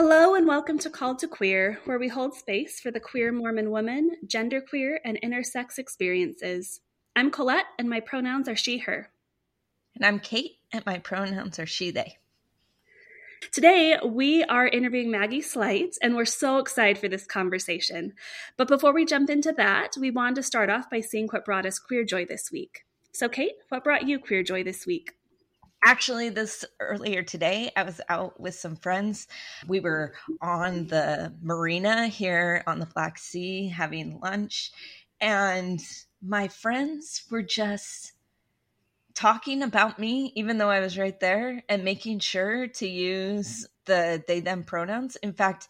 Hello, and welcome to Called to Queer, where we hold space for the queer Mormon woman, genderqueer, and intersex experiences. I'm Colette, and my pronouns are she, her. And I'm Kate, and my pronouns are she, they. Today, we are interviewing Maggie Slighte, and we're so excited for this conversation. But before we jump into that, we wanted to start off by seeing what brought us queer joy this week. So, Kate, what brought you queer joy this week? Actually, this earlier today, I was out with some friends. We were on the marina here on the Black Sea having lunch, and my friends were just talking about me, even though I was right there, and making sure to use the they them pronouns. In fact,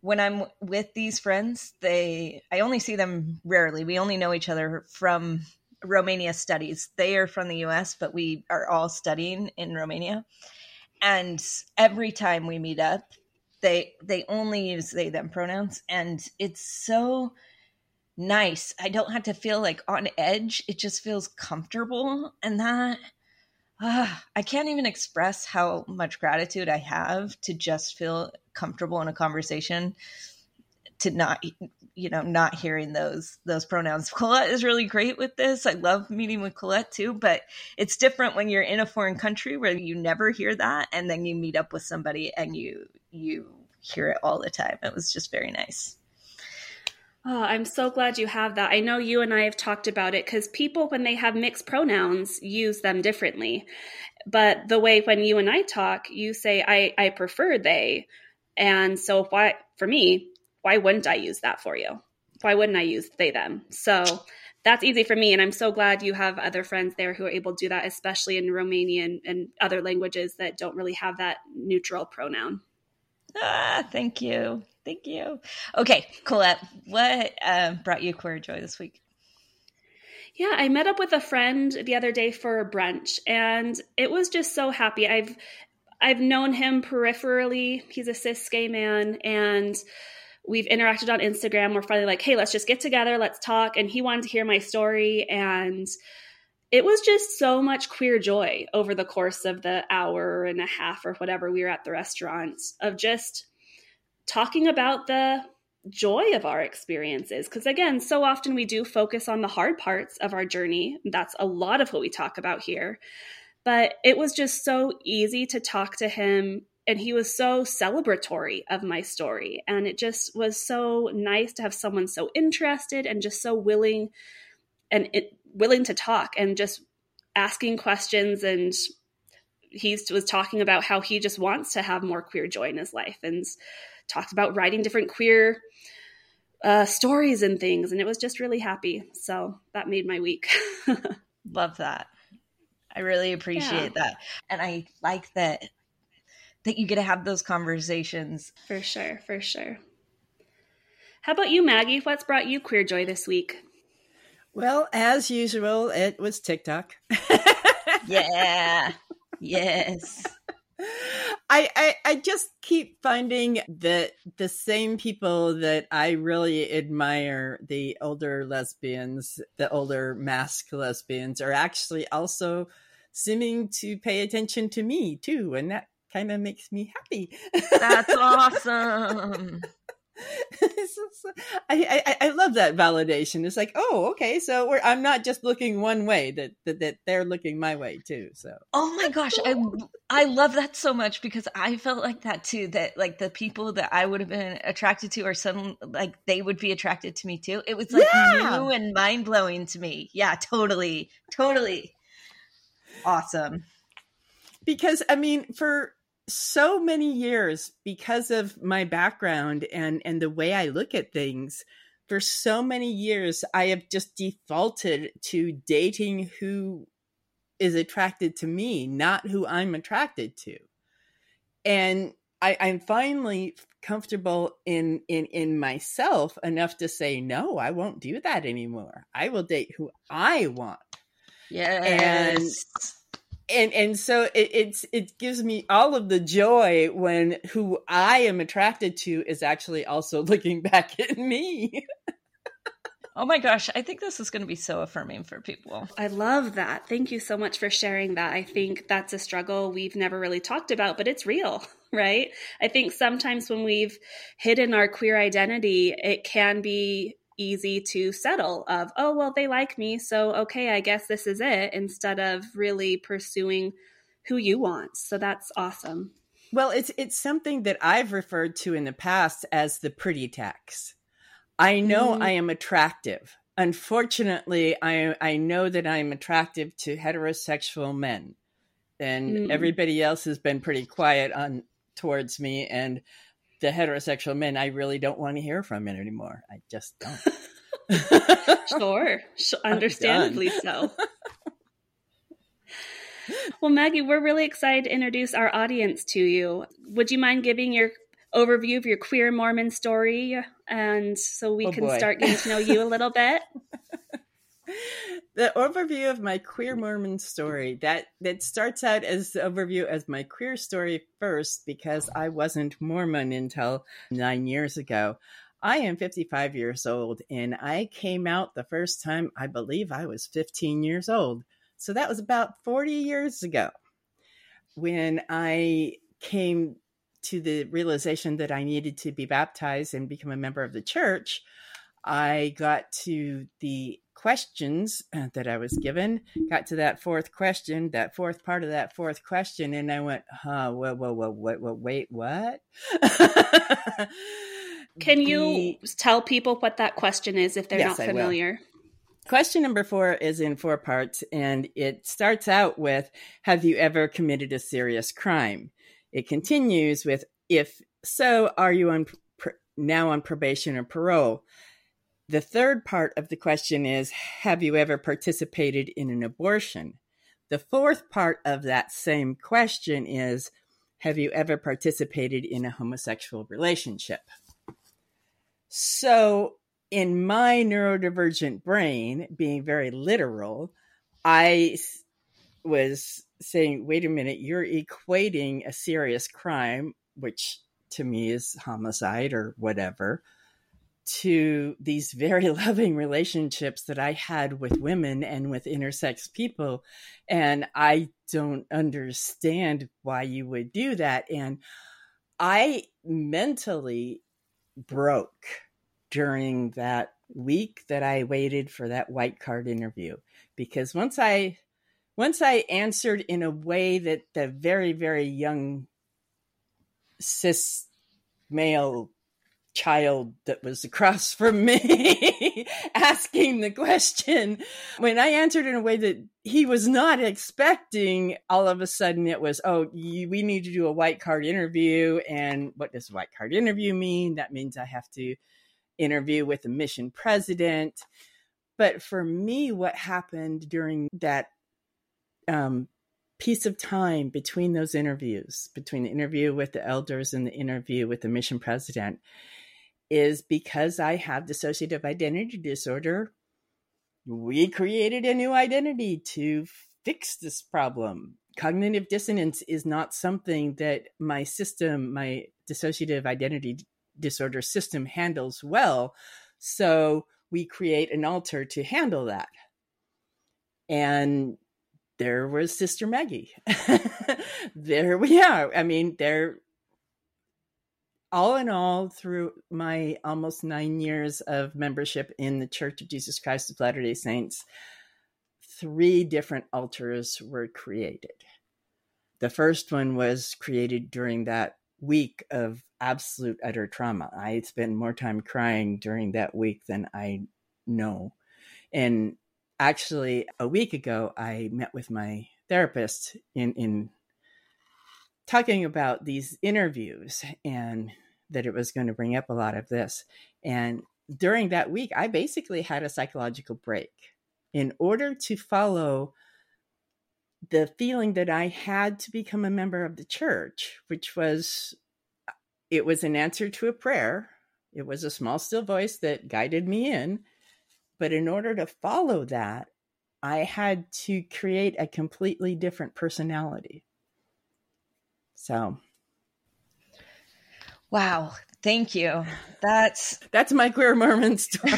when I'm with these friends, they I only see them rarely. We only know each other from Romania studies. They are from the US, but we are all studying in Romania. And every time we meet up, they they only use they them pronouns and it's so nice. I don't have to feel like on edge. It just feels comfortable. And that, uh, I can't even express how much gratitude I have to just feel comfortable in a conversation to not you know not hearing those those pronouns colette is really great with this i love meeting with colette too but it's different when you're in a foreign country where you never hear that and then you meet up with somebody and you you hear it all the time it was just very nice Oh, I'm so glad you have that. I know you and I have talked about it because people, when they have mixed pronouns, use them differently. But the way when you and I talk, you say, I, I prefer they. And so, why, for me, why wouldn't I use that for you? Why wouldn't I use they, them? So, that's easy for me. And I'm so glad you have other friends there who are able to do that, especially in Romanian and other languages that don't really have that neutral pronoun. Ah, thank you. Thank you. Okay, Colette, what uh, brought you queer joy this week? Yeah, I met up with a friend the other day for brunch, and it was just so happy. I've I've known him peripherally. He's a cis gay man, and we've interacted on Instagram. We're finally like, hey, let's just get together, let's talk. And he wanted to hear my story, and it was just so much queer joy over the course of the hour and a half or whatever we were at the restaurant of just talking about the joy of our experiences. Because again, so often we do focus on the hard parts of our journey. That's a lot of what we talk about here. But it was just so easy to talk to him. And he was so celebratory of my story. And it just was so nice to have someone so interested and just so willing and it, willing to talk and just asking questions and he was talking about how he just wants to have more queer joy in his life and talked about writing different queer uh, stories and things, and it was just really happy. So that made my week. Love that. I really appreciate yeah. that, and I like that that you get to have those conversations. For sure, for sure. How about you, Maggie? What's brought you queer joy this week? Well, as usual, it was TikTok. yeah. Yes. I, I, I just keep finding that the same people that I really admire, the older lesbians, the older mask lesbians, are actually also seeming to pay attention to me too, and that kind of makes me happy. That's awesome. I, I, I love that validation. It's like, oh, okay, so we're, I'm not just looking one way; that, that that they're looking my way too. So, oh my gosh, I I love that so much because I felt like that too. That like the people that I would have been attracted to, or some like they would be attracted to me too. It was like yeah. new and mind blowing to me. Yeah, totally, totally awesome. Because I mean, for so many years because of my background and and the way I look at things for so many years I have just defaulted to dating who is attracted to me not who I'm attracted to. And I, I'm finally comfortable in in in myself enough to say no I won't do that anymore. I will date who I want. Yeah and and and so it, it's it gives me all of the joy when who I am attracted to is actually also looking back at me. oh my gosh, I think this is going to be so affirming for people. I love that. Thank you so much for sharing that. I think that's a struggle we've never really talked about, but it's real. right? I think sometimes when we've hidden our queer identity, it can be easy to settle of, oh, well, they like me, so okay, I guess this is it, instead of really pursuing who you want. So that's awesome. Well, it's it's something that I've referred to in the past as the pretty tax. I know mm. I am attractive. Unfortunately, I I know that I'm attractive to heterosexual men. And mm. everybody else has been pretty quiet on towards me and the heterosexual men I really don't want to hear from it anymore. I just don't. sure. Understandably so. well, Maggie, we're really excited to introduce our audience to you. Would you mind giving your overview of your queer Mormon story and so we oh, can boy. start getting to know you a little bit? the overview of my queer Mormon story that that starts out as the overview as my queer story first because I wasn't Mormon until nine years ago. I am 55 years old and I came out the first time I believe I was 15 years old. So that was about 40 years ago when I came to the realization that I needed to be baptized and become a member of the church. I got to the questions uh, that I was given, got to that fourth question, that fourth part of that fourth question, and I went, huh, whoa, whoa, whoa, whoa, whoa wait, what? Can you the, tell people what that question is if they're yes, not familiar? Question number four is in four parts, and it starts out with Have you ever committed a serious crime? It continues with If so, are you on now on probation or parole? The third part of the question is Have you ever participated in an abortion? The fourth part of that same question is Have you ever participated in a homosexual relationship? So in my neurodivergent brain, being very literal, I was saying, wait a minute, you're equating a serious crime, which to me is homicide or whatever, to these very loving relationships that I had with women and with intersex people. And I don't understand why you would do that. And I mentally broke during that week that I waited for that white card interview because once I once I answered in a way that the very very young cis male child that was across from me asking the question. When i answered in a way that he was not expecting all of a sudden it was oh you, we need to do a white card interview. And what does white card interview mean? That means i have to interview with the mission president. But for me, what happened during that um, piece of time between those interviews, between the interview with the elders and the interview with the mission president, is because I have dissociative identity disorder. We created a new identity to fix this problem. Cognitive dissonance is not something that my system, my dissociative identity disorder system handles well. So we create an alter to handle that. And there was Sister Maggie. there we are. I mean, there, all in all, through my almost nine years of membership in the Church of Jesus Christ of Latter day Saints, three different alters were created. The first one was created during that week of absolute utter trauma. I spent more time crying during that week than I know. And actually, a week ago, I met with my therapist in, in talking about these interviews and that it was going to bring up a lot of this. And during that week, I basically had a psychological break in order to follow the feeling that I had to become a member of the church, which was uh, it was an answer to a prayer. It was a small, still voice that guided me in. But in order to follow that, I had to create a completely different personality. So, wow, thank you. That's that's my queer Mormon story.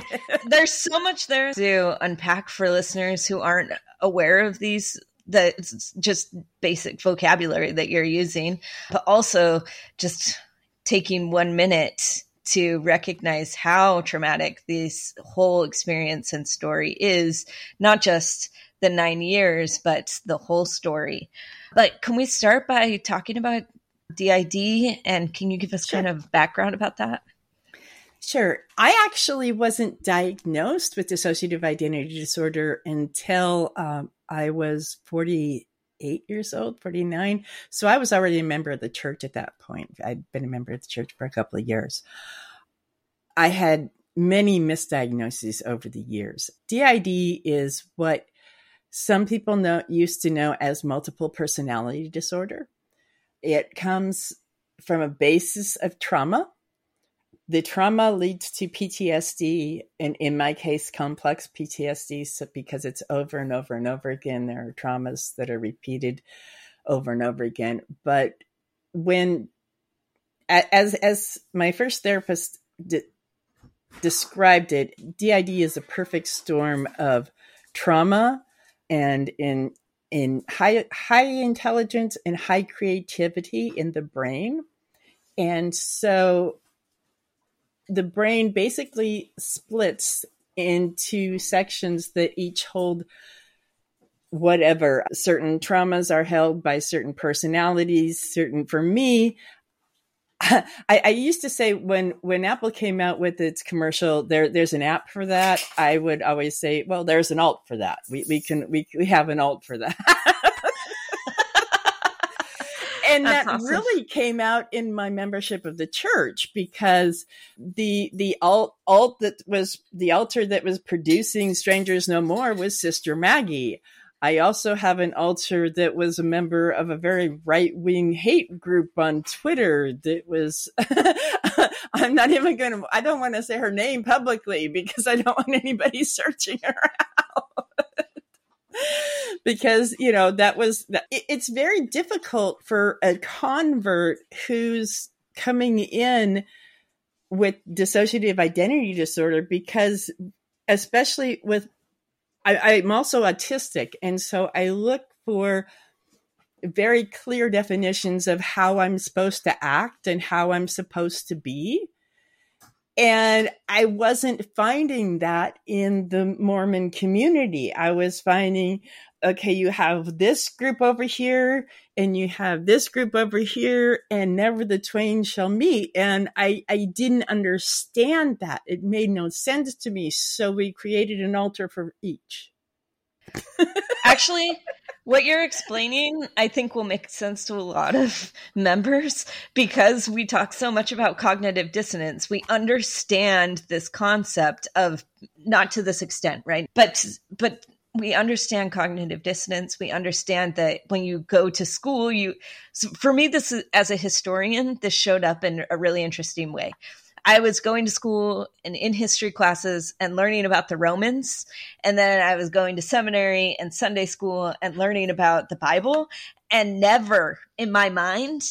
There's so much there to unpack for listeners who aren't aware of these the just basic vocabulary that you're using, but also just taking one minute to recognize how traumatic this whole experience and story is, not just the nine years, but the whole story. But can we start by talking about DID and can you give us sure. kind of background about that? Sure. I actually wasn't diagnosed with dissociative identity disorder until um, I was 48 years old, 49. So I was already a member of the church at that point. I'd been a member of the church for a couple of years. I had many misdiagnoses over the years. DID is what some people know used to know as multiple personality disorder. It comes from a basis of trauma the trauma leads to PTSD, and in my case, complex PTSD, so because it's over and over and over again. There are traumas that are repeated over and over again. But when, as as my first therapist de- described it, DID is a perfect storm of trauma and in in high high intelligence and high creativity in the brain. And so the brain basically splits into sections that each hold whatever certain traumas are held by certain personalities certain for me I, I, used to say when when Apple came out with its commercial, there there's an app for that. I would always say, well, there's an alt for that. We we can we we have an alt for that. and That's that awesome. really came out in my membership of the church because the the alt alt that was the alter that was producing Strangers No More was Sister Maggie. I also have an alter that was a member of a very right wing hate group on Twitter that was, I'm not even going to, I don't want to say her name publicly because I don't want anybody searching her out. Because you know that was it's very difficult for a convert who's coming in with dissociative identity disorder because especially with I, i'm also autistic and so i look for very clear definitions of how i'm supposed to act and how i'm supposed to be and I wasn't finding that in the Mormon community. I was finding, okay, you have this group over here and you have this group over here and never the twain shall meet. And I, I didn't understand that. It made no sense to me. So we created an alter for each. Actually, what you're explaining, I think, will make sense to a lot of members because we talk so much about cognitive dissonance. We understand this concept of not to this extent, right? But, but we understand cognitive dissonance. We understand that when you go to school, you, so for me, this is, as a historian, this showed up in a really interesting way. I was going to school and in history classes and learning about the Romans. And then I was going to seminary and Sunday school and learning about the Bible. And never in my mind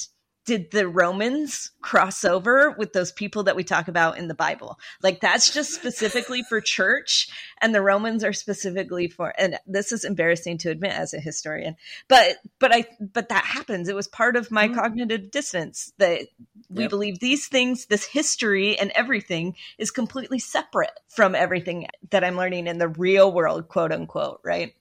did the Romans cross over with those people that we talk about in the Bible? Like that's just specifically for church, and the Romans are specifically for. And this is embarrassing to admit as a historian, but but I but that happens. It was part of my mm-hmm. cognitive dissonance that we yep. believe these things, this history, and everything is completely separate from everything that I'm learning in the real world, quote unquote, right?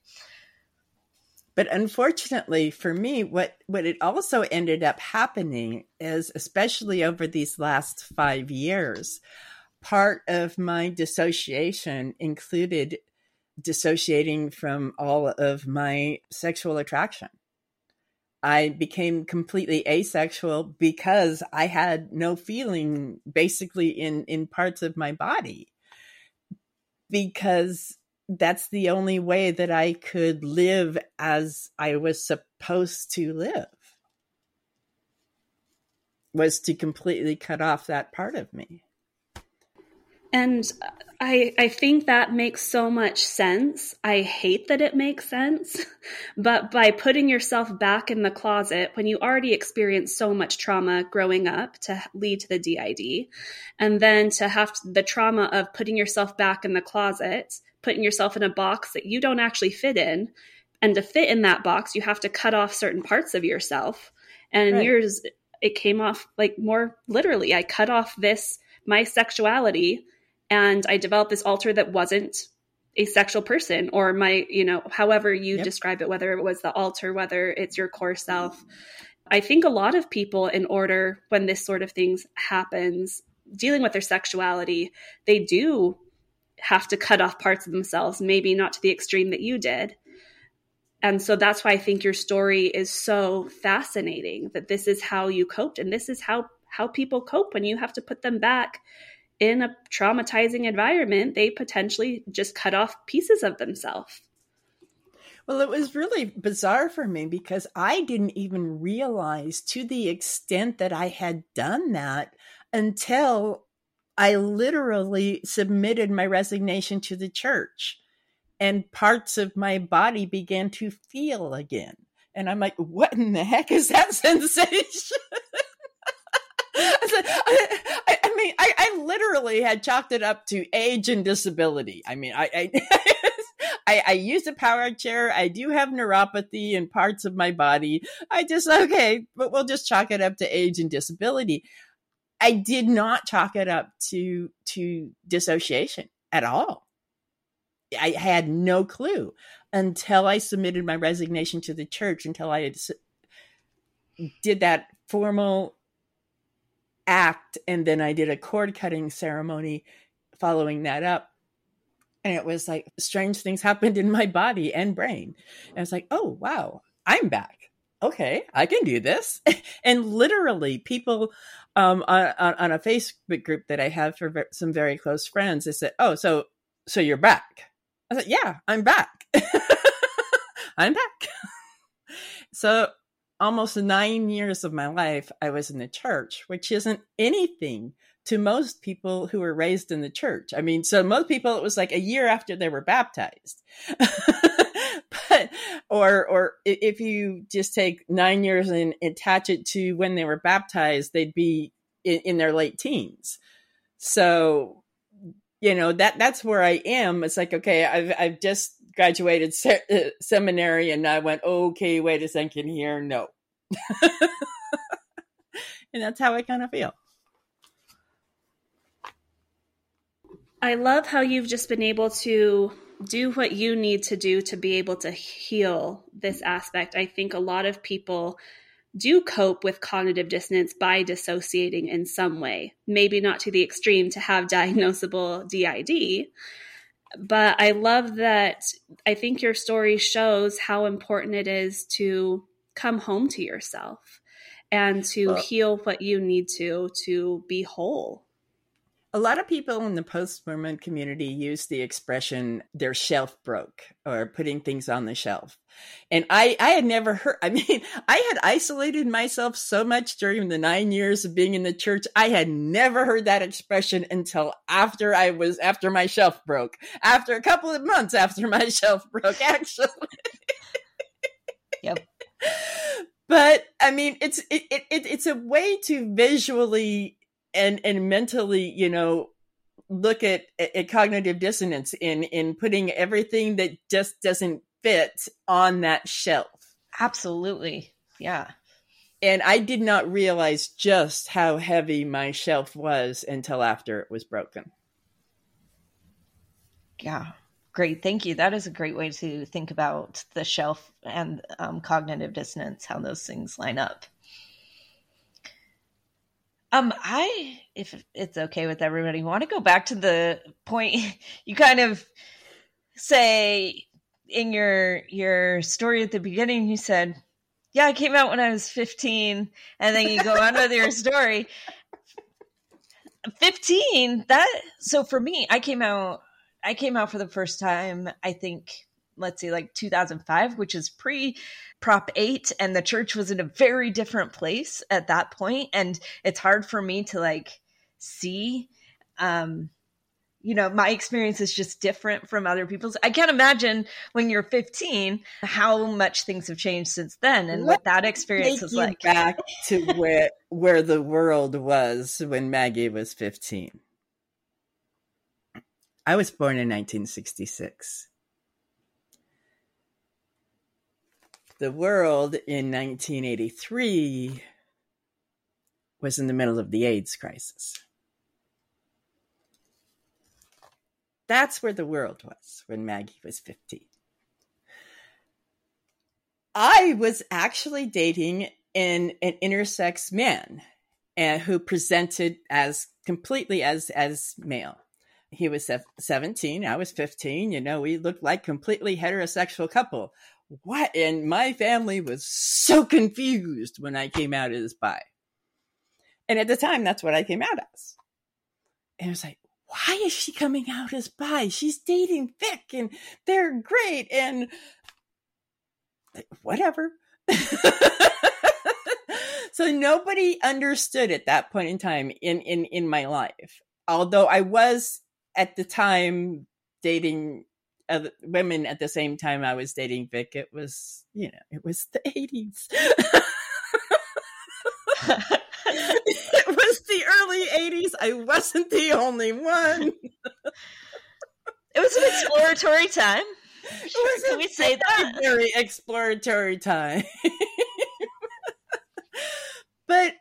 But unfortunately for me, what, what it also ended up happening is, especially over these last five years, part of my dissociation included dissociating from all of my sexual attraction. I became completely asexual because I had no feeling basically in, in parts of my body because that's the only way that I could live as I was supposed to live was to completely cut off that part of me. And I I think that makes so much sense. I hate that it makes sense, but by putting yourself back in the closet when you already experienced so much trauma growing up to lead to the DID, and then to have the trauma of putting yourself back in the closet putting yourself in a box that you don't actually fit in And to fit in that box, you have to cut off certain parts of yourself. And right. yours, it came off like more literally. I cut off this, my sexuality, and I developed this alter that wasn't a sexual person or my, you know, however you yep. describe it, whether it was the alter, whether it's your core self. I think a lot of people, in order when this sort of things happens, dealing with their sexuality, they do have to cut off parts of themselves, maybe not to the extreme that you did. And so that's why I think your story is so fascinating that this is how you coped and this is how how people cope when you have to put them back in a traumatizing environment. They potentially just cut off pieces of themselves. Well, it was really bizarre for me because I didn't even realize to the extent that I had done that until I literally submitted my resignation to the church and parts of my body began to feel again. And I'm like, what in the heck is that sensation? I, I, mean, I, I, literally had chalked it up to age and disability. I mean, I, I, I, use a power chair. I do have neuropathy in parts of my body. I just, okay, but we'll just chalk it up to age and disability. I did not chalk it up to to dissociation at all. I had no clue until I submitted my resignation to the church, until I did that formal act, and then I did a cord cutting ceremony following that up. And it was like strange things happened in my body and brain. And I was like, oh, wow, I'm back okay, I can do this. and literally, people um, on, on, a Facebook group that I have for some very close friends, they said, "Oh, so so you're back?" I said, "Yeah, I'm back. I'm back." so almost nine years of my life, I was in the church, which isn't anything to most people who were raised in the church. I mean, so most people, it was like a year after they were baptized. or, or if you just take nine years and attach it to when they were baptized, they'd be in, in their late teens. So, you know, that, that's where I am. It's like, okay, I've, I've just graduated se- uh, seminary and I went, okay, wait a second here. No. and that's how I kind of feel. I love how you've just been able to do what you need to do to be able to heal this aspect. I think a lot of people do cope with cognitive dissonance by dissociating in some way, maybe not to the extreme to have diagnosable DID. But I love that I think your story shows how important it is to come home to yourself and to well, heal what you need to to be whole a lot of people in the post Mormon community use the expression their shelf broke or putting things on the shelf. And I, I had never heard, I mean, I had isolated myself so much during the nine years of being in the church. I had never heard that expression until after I was, after my shelf broke, after a couple of months after my shelf broke, actually. yep. But I mean, it's, it, it, it's a way to visually and and mentally you know look at, at cognitive dissonance in in putting everything that just doesn't fit on that shelf. Absolutely. Yeah. And i did not realize just how heavy my shelf was until after it was broken. Yeah. Great. Thank you. That is a great way to think about the shelf and um, cognitive dissonance how those things line up um, I, if it's okay with everybody, want to go back to the point you kind of say in your your story at the beginning. You said, "Yeah, I came out when I was 15," and then you go on with your story. 15 that so for me i came out i came out for the first time i think let's see like 2005 which is pre Prop 8 and the church was in a very different place at that point. And it's hard for me to like see um you know my experience is just different from other people's. I can't imagine when you're 15 how much things have changed since then and what, what that experience was like. back to where where the world was when maggie was 15 i was born in 1966 the world in 1983 was in the middle of the AIDS crisis. That's where the world was when Maggie was 15. I was actually dating an, an intersex man and who presented as completely as as male. He was 17, I was 15, you know, we looked like completely heterosexual couple. What? And my family was so confused when I came out as bi. And at the time, that's what I came out as. And I was like, why is she coming out as bi? She's dating Vic and they're great. And whatever. so nobody understood at that point in time in, in, in my life. Although I was at the time dating other women at the same time I was dating Vic. It was, you know, it was the 80s. it was the early 80s. I wasn't the only one. it was an exploratory time. Sure, can we say that? Very exploratory time. but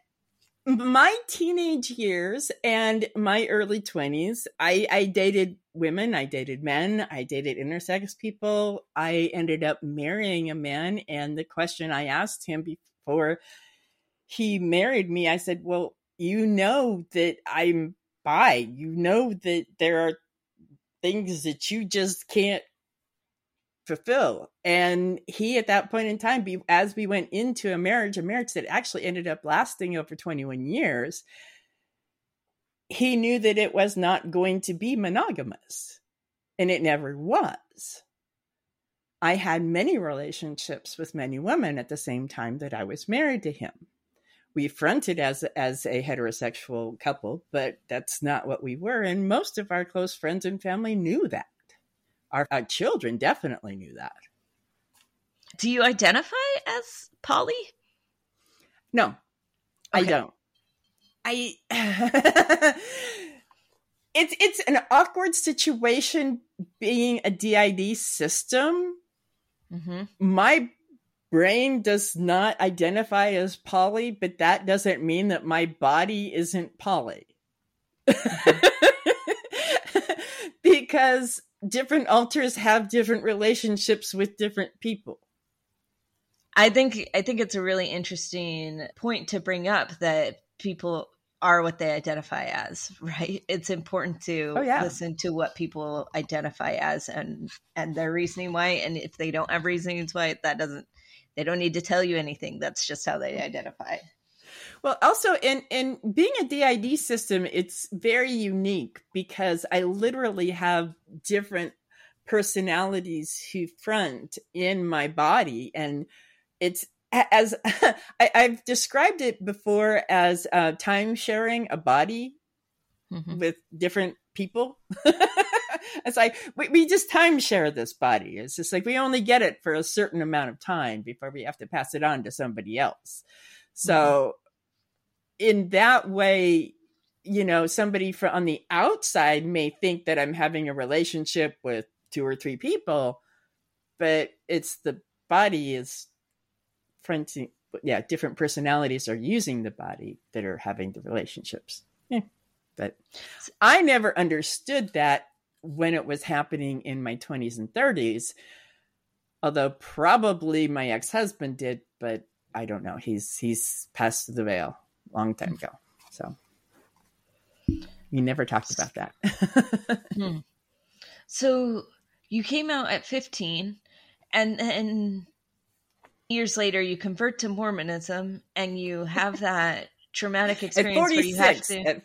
my teenage years and my early 20s, I, I dated women, I dated men, I dated intersex people. I ended up marrying a man. And the question I asked him before he married me, I said, Well, you know that I'm bi. You know that there are things that you just can't fulfill. And he, at that point in time, be, as we went into a marriage, a marriage that actually ended up lasting over 21 years, he knew that it was not going to be monogamous. And it never was. I had many relationships with many women at the same time that I was married to him. We fronted as as a heterosexual couple, but that's not what we were. And most of our close friends and family knew that. Our, our children definitely knew that. Do you identify as poly? No, okay. I don't. I it's it's an awkward situation being a DID system. Mm-hmm. My brain does not identify as poly, but that doesn't mean that my body isn't poly. because different alters have different relationships with different people. I think I think it's a really interesting point to bring up that people are what they identify as, right? It's important to oh, yeah. listen to what people identify as and and their reasoning why and if they don't have reasons why that doesn't they don't need to tell you anything. That's just how they identify. Well, also in in being a DID system, it's very unique because I literally have different personalities who front in my body, and it's as I, have described it before as uh, time sharing a body mm-hmm. with different people. it's like we, we just time share this body. It's just like we only get it for a certain amount of time before we have to pass it on to somebody else. So mm-hmm in that way, you know, somebody from on the outside may think that I'm having a relationship with two or three people, but it's the body is fronting, yeah, different personalities are using the body that are having the relationships. Yeah. But I never understood that when it was happening in my 20s and 30s, although probably my ex-husband did, but I don't know. He's he's passed the veil long time ago. So we never talked about that. hmm. So you came out at 15 and then years later you convert to Mormonism and you have that traumatic experience you have to at,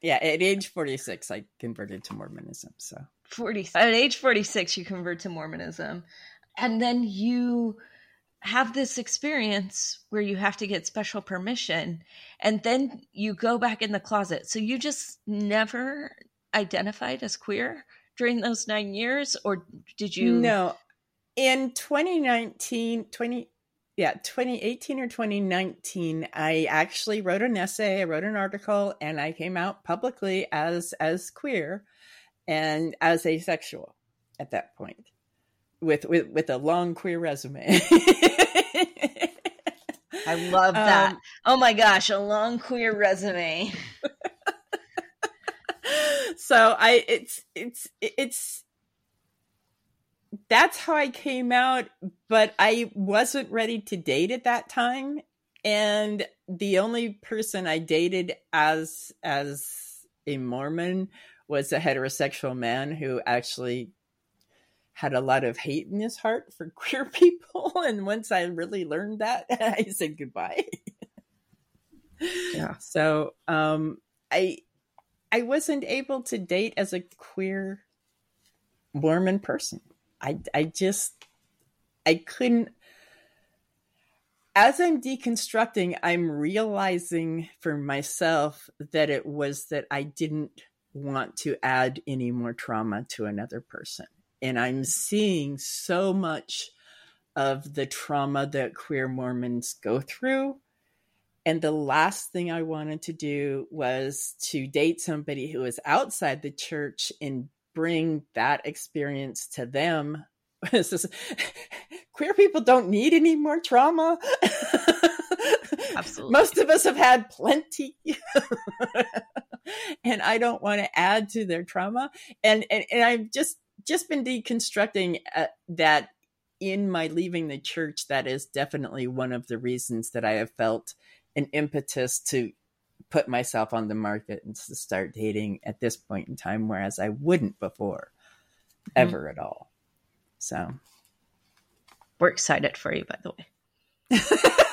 yeah, at age 46 I converted to Mormonism. So 40 at age 46 you convert to Mormonism and then you have this experience where you have to get special permission and then you go back in the closet. So you just never identified as queer during those 9 years or did you No. In 2019, 20 yeah, 2018 or 2019, I actually wrote an essay, I wrote an article and I came out publicly as as queer and as asexual at that point. With with with a long queer resume. I love that. Um, oh my gosh, a long queer resume. so I it's it's it's that's how I came out, but I wasn't ready to date at that time. And the only person I dated as as a Mormon was a heterosexual man who actually had a lot of hate in his heart for queer people. And once I really learned that, I said goodbye. yeah. So um, I I wasn't able to date as a queer Mormon person. I I just I couldn't as I'm deconstructing, I'm realizing for myself that it was that I didn't want to add any more trauma to another person. And I'm seeing so much of the trauma that queer Mormons go through. And the last thing I wanted to do was to date somebody who is outside the church and bring that experience to them. queer people don't need any more trauma. Absolutely. Most of us have had plenty. and I don't want to add to their trauma. And, and, and I'm just, just been deconstructing uh, that in my leaving the church. That is definitely one of the reasons that I have felt an impetus to put myself on the market and to start dating at this point in time, whereas I wouldn't before, mm-hmm. ever at all. So we're excited for you, by the way.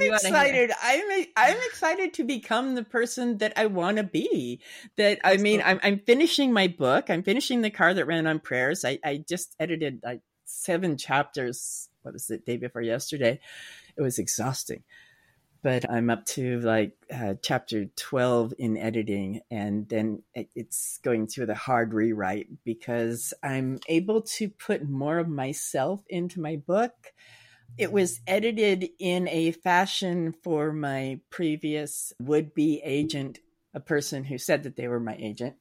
I'm excited. I'm I'm excited to become the person that I want to be. That I mean, I'm I'm finishing my book. I'm finishing the car that ran on prayers. I I just edited like seven chapters. What was it? Day before yesterday. It was exhausting. But I'm up to like uh, chapter 12 in editing, and then it's going through the hard rewrite because I'm able to put more of myself into my book it was edited in a fashion for my previous would be agent, a person who said that they were my agent.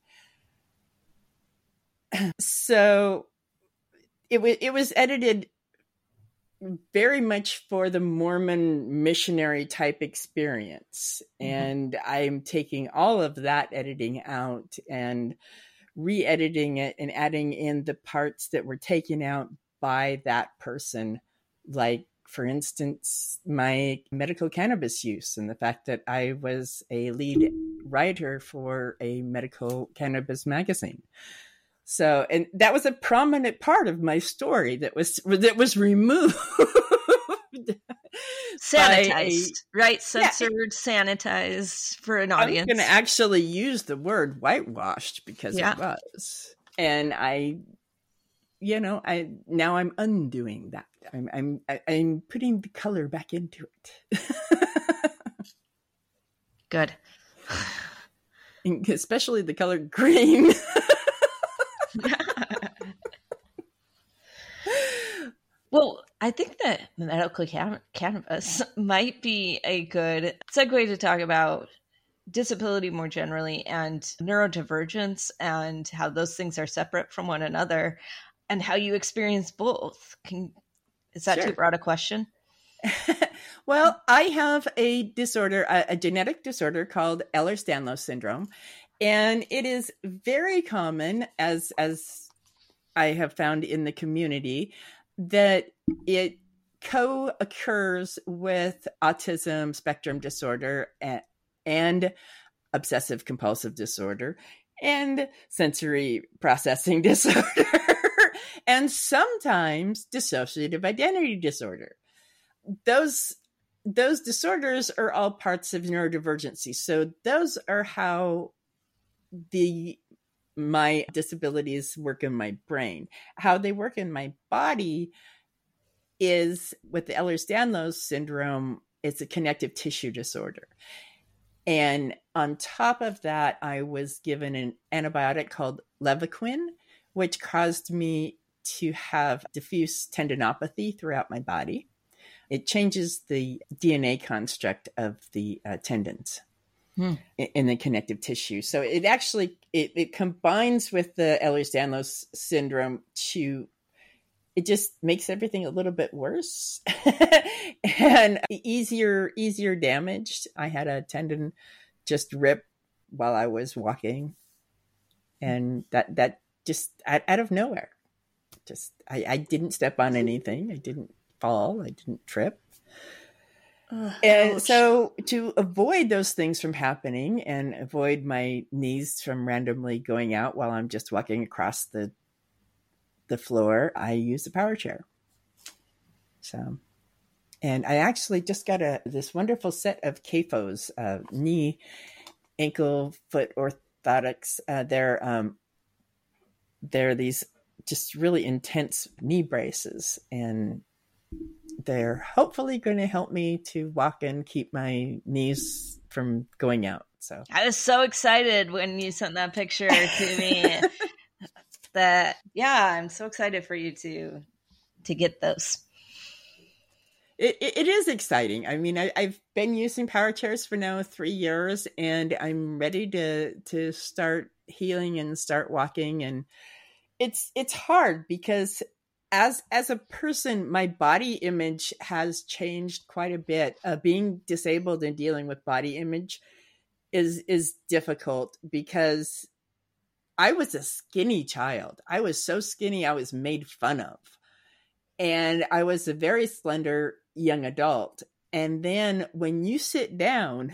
So it was it was edited very much for the Mormon missionary type experience. Mm-hmm. And I'm taking all of that editing out and re editing it and adding in the parts that were taken out by that person like for instance, my medical cannabis use and the fact that I was a lead writer for a medical cannabis magazine. So, and that was a prominent part of my story that was that was removed. sanitized, right? Censored, yeah, sanitized for an audience. I'm going to actually use the word whitewashed because yeah. it was, and I, you know, I now I'm undoing that. I'm I'm I'm putting the color back into it. Good. Especially the color green. well, I think that medical cam- cannabis might be a good segue to talk about disability more generally and neurodivergence and how those things are separate from one another and how you experience both. Can is that sure. too broad a question? well, I have a disorder, a, a genetic disorder called Ehlers-Danlos syndrome, and it is very common, as as I have found in the community, that it co-occurs with autism spectrum disorder and, and obsessive compulsive disorder and sensory processing disorder and sometimes dissociative identity disorder. Those those disorders are all parts of neurodivergency. So those are how the my disabilities work in my brain. How they work in my body is with the Ehlers-Danlos syndrome, it's a connective tissue disorder. And on top of that, I was given an antibiotic called Levaquin, which caused me to have diffuse tendinopathy throughout my body. It changes the DNA construct of the uh, tendons hmm. in, the connective tissue. So it actually it, it combines with the Ehlers-Danlos syndrome to it just makes everything a little bit worse and easier easier damaged. I had a tendon just rip while I was walking, and that that just out, out of nowhere, just I, I didn't step on anything. I didn't fall. I didn't trip. and ouch. so to avoid those things from happening and avoid my knees from randomly going out while I'm just walking across the the floor, I use a power chair. So, and I actually just got a this wonderful set of KAFOs, uh, knee, ankle, foot orthotics. Uh, they're um, they're these just really intense knee braces, and they're hopefully going to help me to walk and keep my knees from going out. So I was so excited when you sent that picture to me. that yeah, I'm so excited for you to to get those. It, it is exciting. I mean, I, have been using power chairs for now three years, and I'm ready to to start healing and start walking. And it's it's hard because as as a person, my body image has changed quite a bit. Uh, being disabled and dealing with body image is is difficult because I was a skinny child. I was so skinny, I was made fun of. And I was a very slender young adult. And then when you sit down,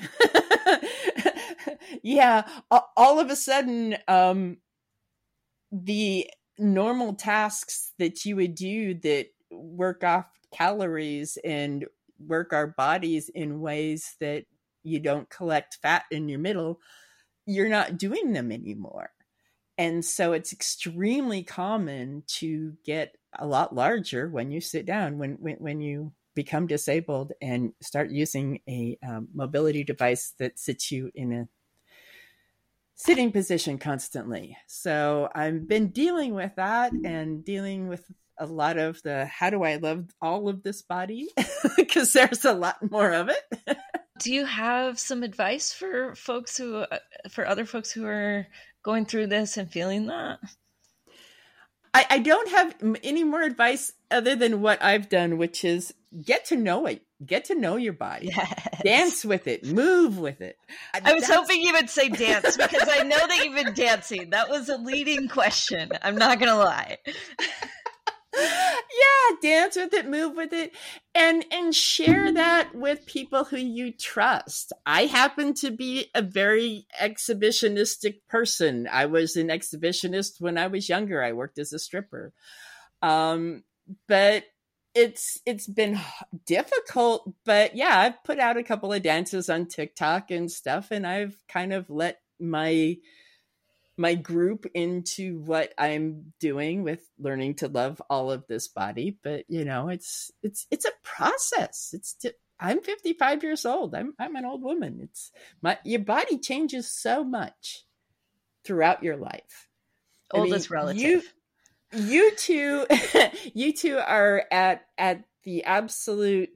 yeah, all of a sudden, um, the normal tasks that you would do that work off calories and work our bodies in ways that you don't collect fat in your middle, you're not doing them anymore. And so it's extremely common to get a lot larger when you sit down, when, when, when you become disabled and start using a um, mobility device that sits you in a sitting position constantly. So I've been dealing with that and dealing with a lot of the how do I love all of this body because there's a lot more of it. do you have some advice for folks who uh, for other folks who are going through this and feeling that? I, I don't have any more advice other than what I've done, which is get to know it. Get to know your body. Yes. Dance with it. Move with it. I was hoping you would say dance because I know that you've been dancing. That was a leading question. I'm not going to lie. yeah dance with it move with it and and share that with people who you trust i happen to be a very exhibitionistic person i was an exhibitionist when i was younger i worked as a stripper um but it's it's been difficult but yeah i've put out a couple of dances on tiktok and stuff and i've kind of let my my group into what I'm doing with learning to love all of this body. But you know, it's it's it's a process. It's I'm 55 years old. I'm I'm an old woman. It's my your body changes so much throughout your life. Oldest I mean, relative. You, you two, you two are at at the absolute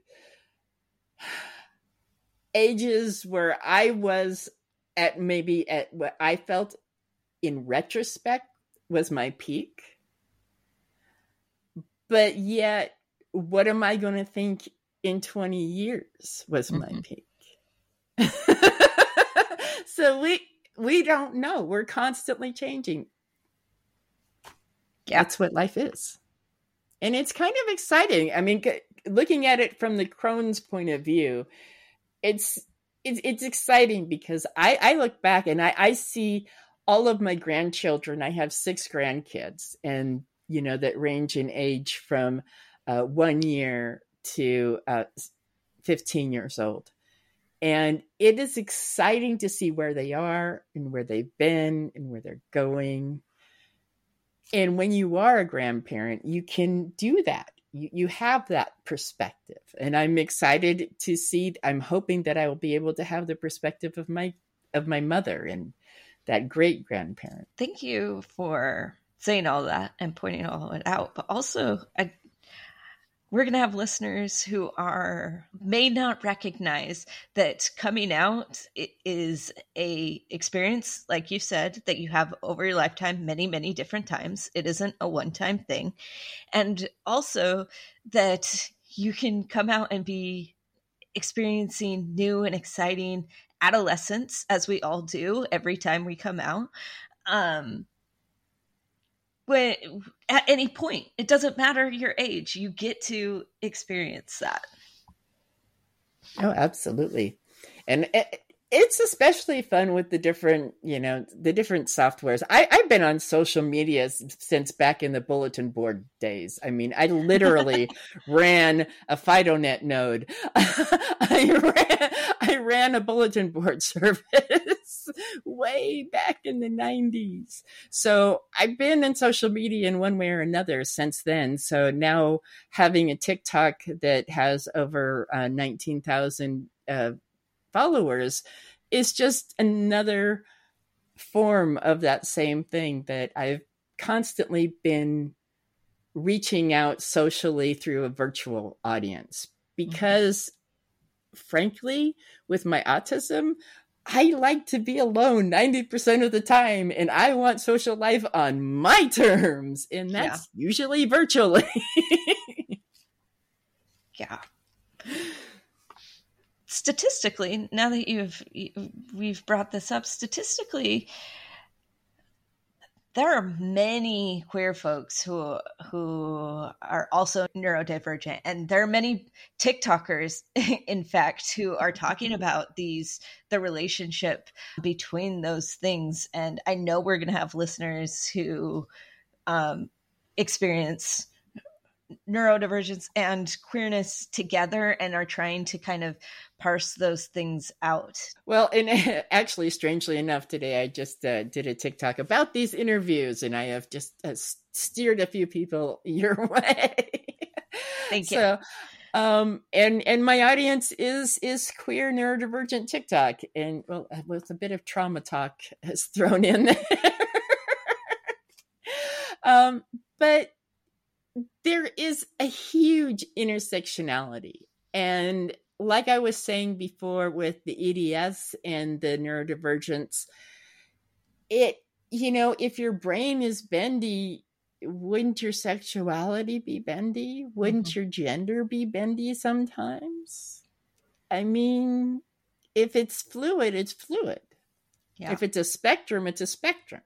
ages where I was at maybe at what I felt in retrospect was my peak. But yet, what am I going to think in 20 years was my mm-hmm. peak? so we we don't know. We're constantly changing. Yeah. That's what life is. And it's kind of exciting. I mean, looking at it from the crone's point of view, it's it's, it's exciting because I, I look back and I, I see all of my grandchildren, I have six grandkids, and you know that range in age from uh, one year to uh, 15 years old. And it is exciting to see where they are and where they've been and where they're going. And when you are a grandparent, you can do that. You, you have that perspective. And I'm excited to see, I'm hoping that I will be able to have the perspective of my of my mother and that great grandparent. Thank you for saying all that and pointing all of it out. But also, I we're going to have listeners who are may not recognize that coming out is a experience like you said that you have over your lifetime many many different times. It isn't a one time thing. And also that you can come out and be experiencing new and exciting adolescence as we all do every time we come out. Um when at any point it doesn't matter your age you get to experience that. Oh absolutely. And it, it's especially fun with the different you know the different softwares. I, i've been on social media since back in the bulletin board days. I mean i literally ran a FidoNet node. I ran i ran a bulletin board service way back in the 90s. So I've been in social media in one way or another since then. So now having a TikTok that has over uh, 19,000 uh, followers is just another form of that same thing that I've constantly been reaching out socially through a virtual audience mm-hmm. because mm-hmm. frankly with my autism I like to be alone 90% of the time and I want social life on my terms and that's yeah. usually virtually. yeah. Statistically, now that you've we've brought this up statistically there are many queer folks who who are also neurodivergent and there are many tiktokers in fact who are talking about these the relationship between those things and i know we're going to have listeners who um, experience neurodivergence and queerness together and are trying to kind of parse those things out. Well, and actually, strangely enough, today I just uh, did a TikTok about these interviews, and I have just uh, steered a few people your way. Thank you. So, um, and and my audience is is queer neurodivergent TikTok, and well, uh, with a bit of trauma talk has thrown in there. um, but there is a huge intersectionality. And like I was saying before with the EDS and the neurodivergence, it, you know, if your brain is bendy, wouldn't your sexuality be bendy? Wouldn't mm-hmm. your gender be bendy sometimes? I mean, if it's fluid, it's fluid. Yeah. If it's a spectrum, it's a spectrum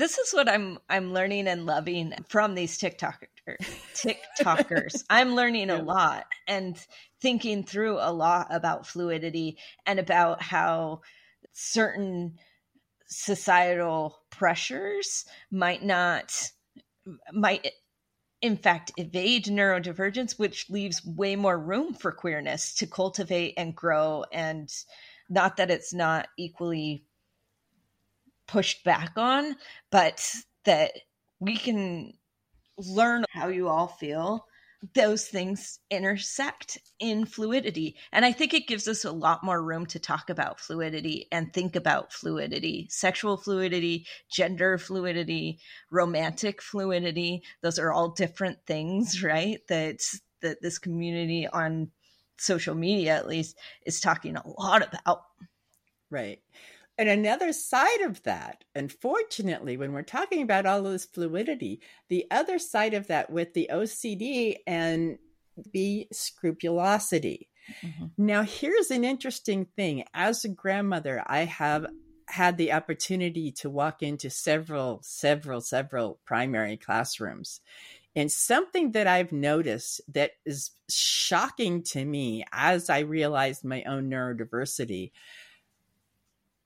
this is what I'm I'm learning and loving from these TikTokers. TikTokers. I'm learning yeah. a lot and thinking through a lot about fluidity and about how certain societal pressures might not might in fact evade neurodivergence which leaves way more room for queerness to cultivate and grow and not that it's not equally pushed back on, but that we can learn how you all feel. Those things intersect in fluidity. And I think it gives us a lot more room to talk about fluidity and think about fluidity, sexual fluidity, gender fluidity, romantic fluidity. Those are all different things, right? That that this community on social media at least is talking a lot about. Right. And another side of that, unfortunately, when we're talking about all of this fluidity, the other side of that with the OCD and the scrupulosity. Mm-hmm. Now, here's an interesting thing. As a grandmother, I have had the opportunity to walk into several, several, several primary classrooms. And something that I've noticed that is shocking to me as I realized my own neurodiversity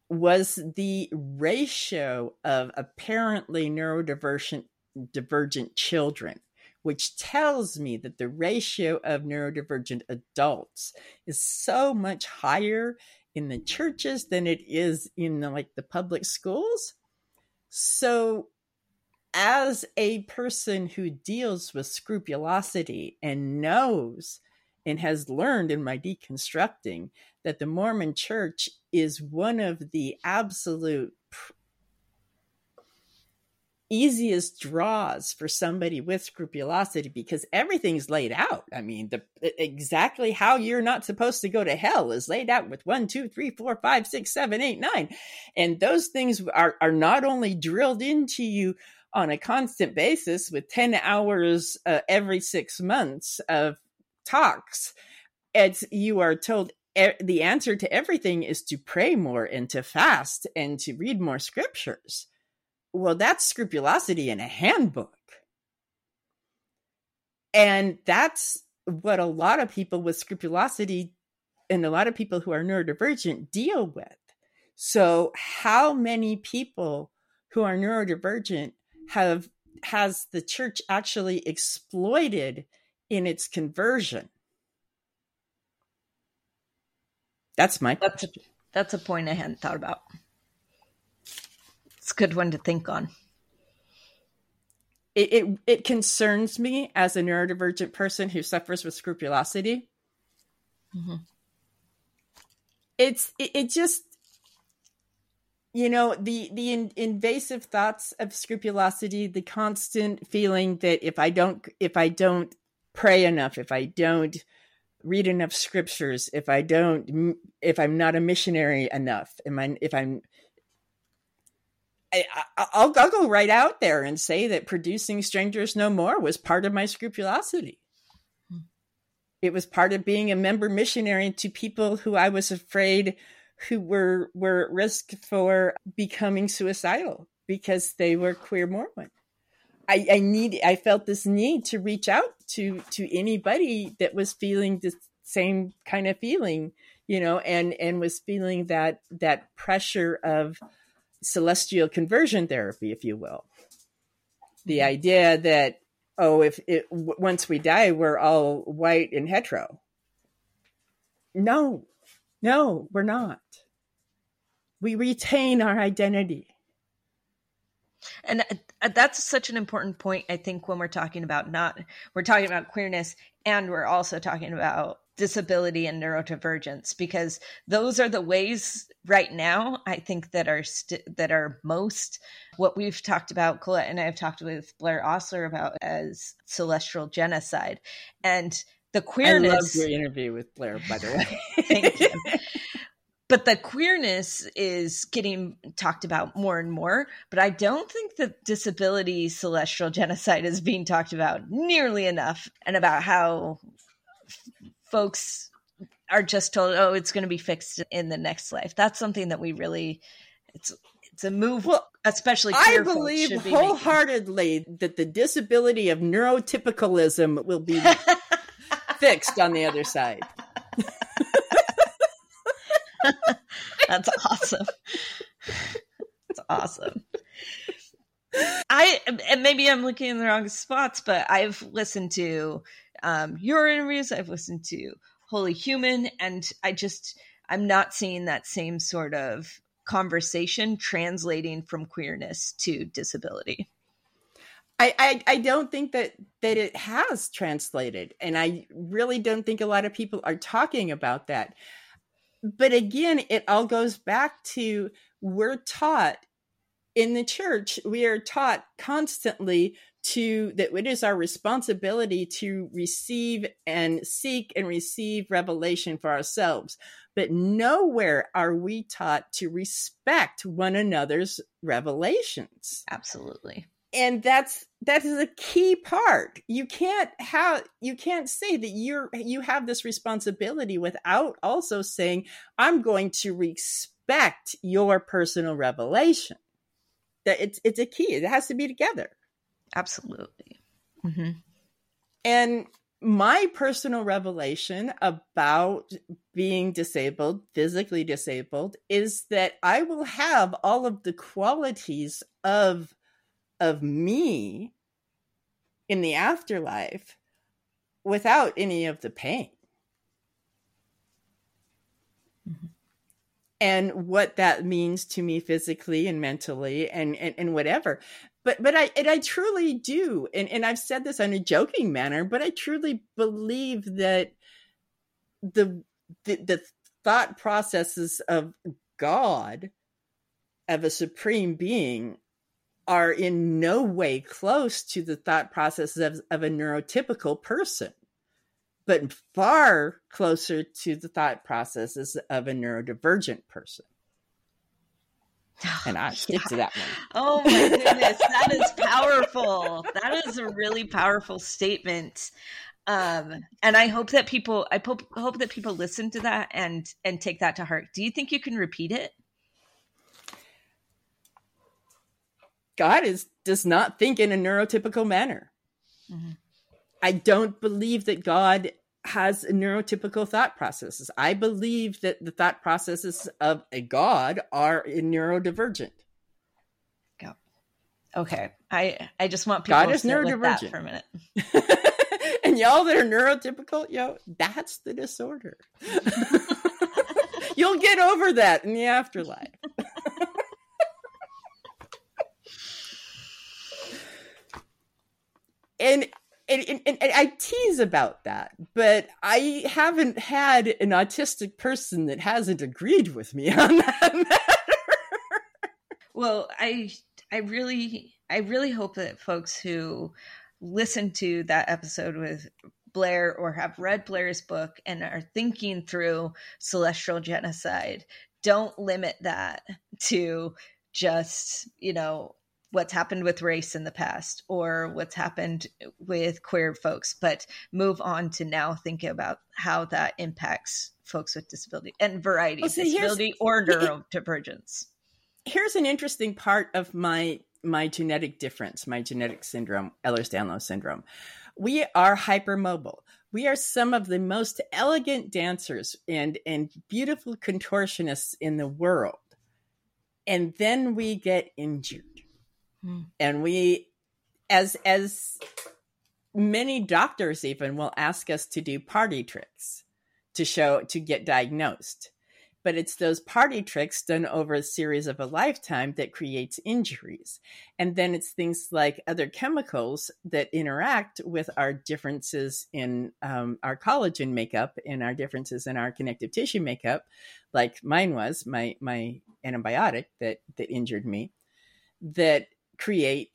was the ratio of apparently neurodivergent divergent children which tells me that the ratio of neurodivergent adults is so much higher in the churches than it is in the, like the public schools. So as a person who deals with scrupulosity and knows and has learned in my deconstructing that the Mormon church is one of the absolute easiest draws for somebody with scrupulosity because everything's laid out. I mean, the exactly how you're not supposed to go to hell is laid out with one, two, three, four, five, six, seven, eight, nine, and those things are are not only drilled into you on a constant basis with ten hours uh, every six months of talks. It's you are told the answer to everything is to pray more and to fast and to read more scriptures well, that's scrupulosity in a handbook. And that's what a lot of people with scrupulosity and a lot of people who are neurodivergent deal with. So, how many people who are neurodivergent have has the church actually exploited in its conversion? That's my that's a, that's a point I hadn't thought about. It's a good one to think on. It, it, it concerns me as a neurodivergent person who suffers with scrupulosity. Mm-hmm. It's it, it, just you know the the in, invasive thoughts of scrupulosity, the constant feeling that if I don't if I don't pray enough, if I don't read enough scriptures, if I don't if I'm not a missionary enough, am I if I'm I, will I'll go right out there and say that producing Strangers No More was part of my scrupulosity. Hmm. It was part of being a member missionary to people who I was afraid who were were at risk for becoming suicidal because they were queer Mormon. I, I need I felt this need to reach out to to anybody that was feeling the same kind of feeling, you know, and and was feeling that that pressure of celestial conversion therapy, if you will. The mm-hmm. idea that, oh, if it, w- once we die, we're all white and hetero. No, no, we're not. We retain our identity. And uh, that's such an important point, I think, when we're talking about not, we're talking about queerness and we're also talking about disability and neurodivergence because those are the ways right now I think that are st- that are most what we've talked about Colette and I have talked with Blaire Ostler about as celestial genocide. And the queerness I love your interview with Blaire by the way. Thank you but the queerness is getting talked about more and more but i don't think that disability celestial genocide is being talked about nearly enough and about how folks are just told, oh, it's going to be fixed in the next life. That's something that we really, it's it's a move. Well, especially I believe be wholeheartedly making. that the disability of neurotypicalism will be fixed on the other side. That's awesome. That's awesome. I and maybe I'm looking in the wrong spots, but I've listened to um, your interviews. I've listened to Holy Human, and I just I'm not seeing that same sort of conversation translating from queerness to disability. I, I, I don't think that that it has translated, and I really don't think a lot of people are talking about that. But again, it all goes back to we're taught in the church, we are taught constantly to that it is our responsibility to receive and seek and receive revelation for ourselves. But nowhere are we taught to respect one another's revelations. Absolutely and that's that is a key part you can't have you can't say that you're you have this responsibility without also saying i'm going to respect your personal revelation that it's it's a key it has to be together Absolutely. Mm-hmm. And my personal revelation about being disabled, physically disabled, is that I will have all of the qualities of of me in the afterlife without any of the pain. Mm-hmm. And what that means to me physically and mentally and, and, and whatever but but I and I truly do, and and I've said this in a joking manner, but I truly believe that the the, the thought processes of God, of a supreme being, are in no way close to the thought processes of, of a neurotypical person, but far closer to the thought processes of a neurodivergent person. And I stick yeah. to that one. Oh my goodness, that is powerful. That is a really powerful statement. Um, and I hope that people, I hope, hope that people listen to that and and take that to heart. Do you think you can repeat it? God is does not think in a neurotypical manner. Mm-hmm. I don't believe that God has neurotypical thought processes. I believe that the thought processes of a God are neurodivergent. Yeah. Okay. I I just want people God to is neurodivergent for a minute. and y'all that are neurotypical, yo, that's the disorder. You'll get over that in the afterlife. And and, and, and, I tease about that, but I haven't had an autistic person that hasn't agreed with me on that matter. Well, I I really I really hope that folks who listen to that episode with Blaire or have read Blaire's book and are thinking through celestial genocide don't limit that to just, you know, what's happened with race in the past or what's happened with queer folks, but move on to now thinking about how that impacts folks with disability and variety well, so disability or neurodivergence. Here's an interesting part of my my genetic difference, my genetic syndrome, Ehlers-Danlos syndrome. We are hypermobile. We are some of the most elegant dancers and and beautiful contortionists in the world. And then we get injured And we, as, as many doctors even will ask us to do party tricks to show, to get diagnosed. But it's those party tricks done over a series of a lifetime that creates injuries. And then it's things like other chemicals that interact with our differences in um, our collagen makeup and our differences in our connective tissue makeup, like mine was my my antibiotic that that injured me, that create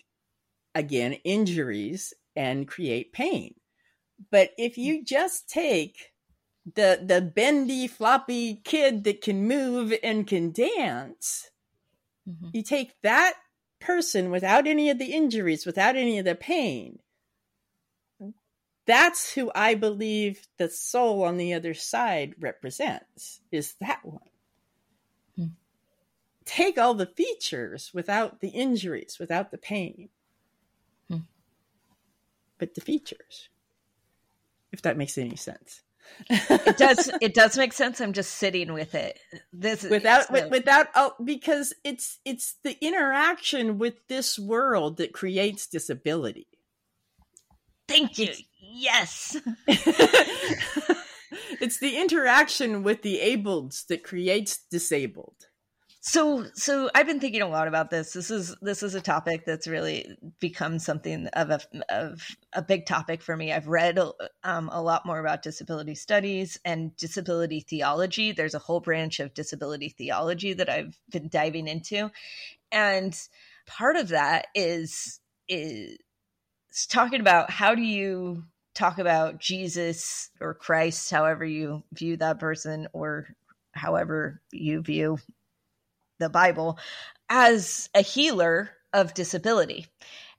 again injuries and create pain. But if you just take the the bendy floppy kid that can move and can dance, mm-hmm. you take that person without any of the injuries, without any of the pain. That's who I believe the soul on the other side represents, is that one take all the features without the injuries, without the pain. Hmm. But the features, if that makes any sense. it does. It does make sense. I'm just sitting with it. This without so. without oh, because it's it's the interaction with this world that creates disability. Thank you. Yes. it's the interaction with the abled that creates disabled so so i've been thinking a lot about this. This is this is a topic that's really become something of a of a big topic for me. I've read um, a lot more about disability studies and disability theology. There's a whole branch of disability theology that i've been diving into. And part of that is is talking about how do you talk about jesus or christ however you view that person or however you view the Bible as a healer of disability.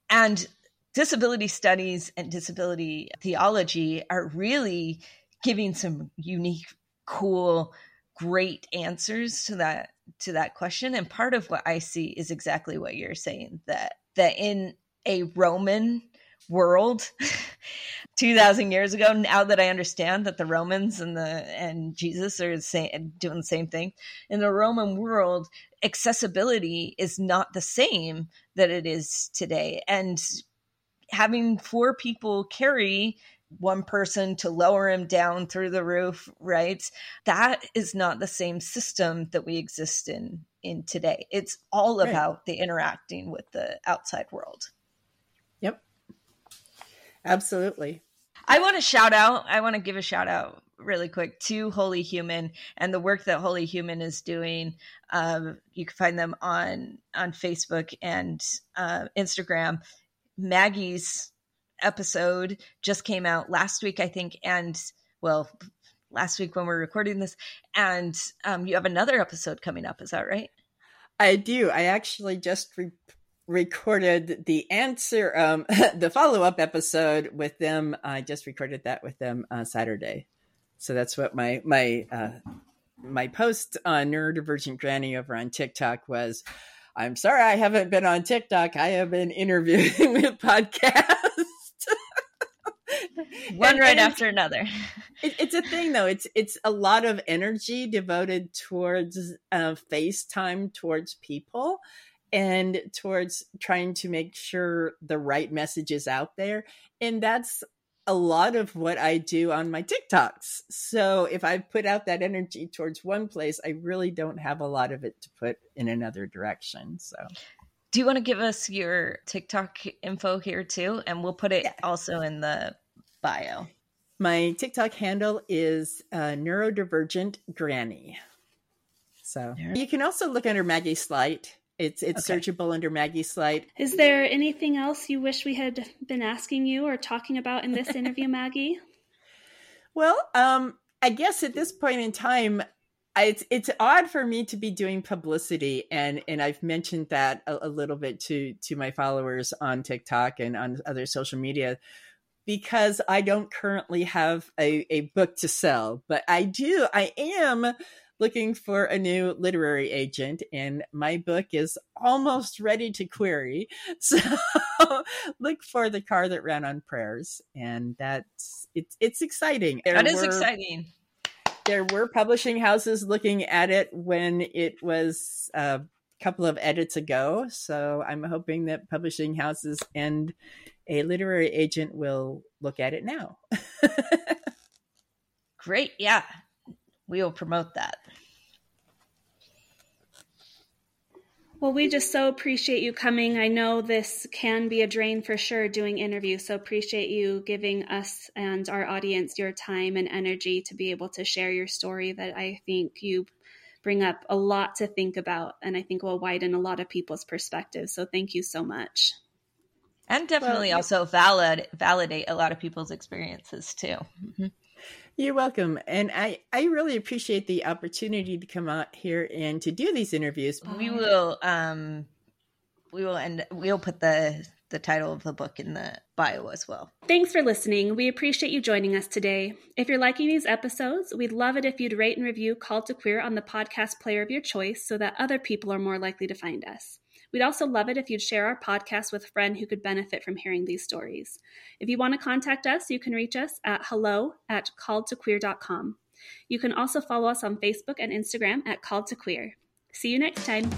And disability studies and disability theology are really giving some unique, cool, great answers to that to that question and part of what i see is exactly what you're saying that that in a roman world 2000 years ago now that i understand that the romans and the and jesus are doing the same thing. In the roman world accessibility is not the same that it is today. And having four people carry one person to lower him down through the roof right that is not the same system that we exist in in today. It's all right. about the interacting with the outside world absolutely I want to shout out. I want to give a shout out really quick to Holy Human and the work that Holy Human is doing. Um, you can find them on on Facebook and uh, Instagram. Maggie's episode just came out last week, I think, and well, last week when we're recording this, and um, you have another episode coming up. Is that right? I do. I actually just re- recorded the answer, um, the follow up episode with them. I just recorded that with them uh, Saturday. So that's what my my uh, my post on neurodivergent granny over on TikTok was. I'm sorry I haven't been on TikTok. I have been interviewing with podcasts. One right and after another. It, it's a thing though. It's it's a lot of energy devoted towards uh, FaceTime towards people and towards trying to make sure the right message is out there. And that's a lot of what I do on my TikToks. So if I put out that energy towards one place, I really don't have a lot of it to put in another direction. So do you want to give us your TikTok info here too? And we'll put it yeah. also in the bio. My TikTok handle is uh, neurodivergent granny. So you can also look under Maggie Slighte it's it's okay. searchable under Maggie Slighte. Is there anything else you wish we had been asking you or talking about in this interview, Maggie? Well, um, I guess at this point in time, I, it's it's odd for me to be doing publicity, and and I've mentioned that a, a little bit to to my followers on TikTok and on other social media because I don't currently have a, a book to sell, but I do. I am looking for a new literary agent, and my book is almost ready to query. So look for the car that ran on prayers, and that's it's it's exciting. There that is were, exciting. There were publishing houses looking at it when it was uh, a couple of edits ago, so I'm hoping that publishing houses and a literary agent will look at it now. Great, yeah we will promote that. Well, we just so appreciate you coming. I know this can be a drain for sure doing interviews, so appreciate you giving us and our audience your time and energy to be able to share your story that I think you bring up a lot to think about and I think will widen a lot of people's perspectives. So thank you so much. And definitely well, also valid validate a lot of people's experiences too. Mm-hmm. You're welcome. And I, I really appreciate the opportunity to come out here and to do these interviews. We will um we will end we'll put the the title of the book in the bio as well. Thanks for listening. We appreciate you joining us today. If you're liking these episodes, we'd love it if you'd rate and review Called to Queer on the podcast player of your choice so that other people are more likely to find us. We'd also love it if you'd share our podcast with a friend who could benefit from hearing these stories. If you want to contact us, you can reach us at hello at calledtoqueer.com. You can also follow us on Facebook and Instagram at Called to Queer. See you next time.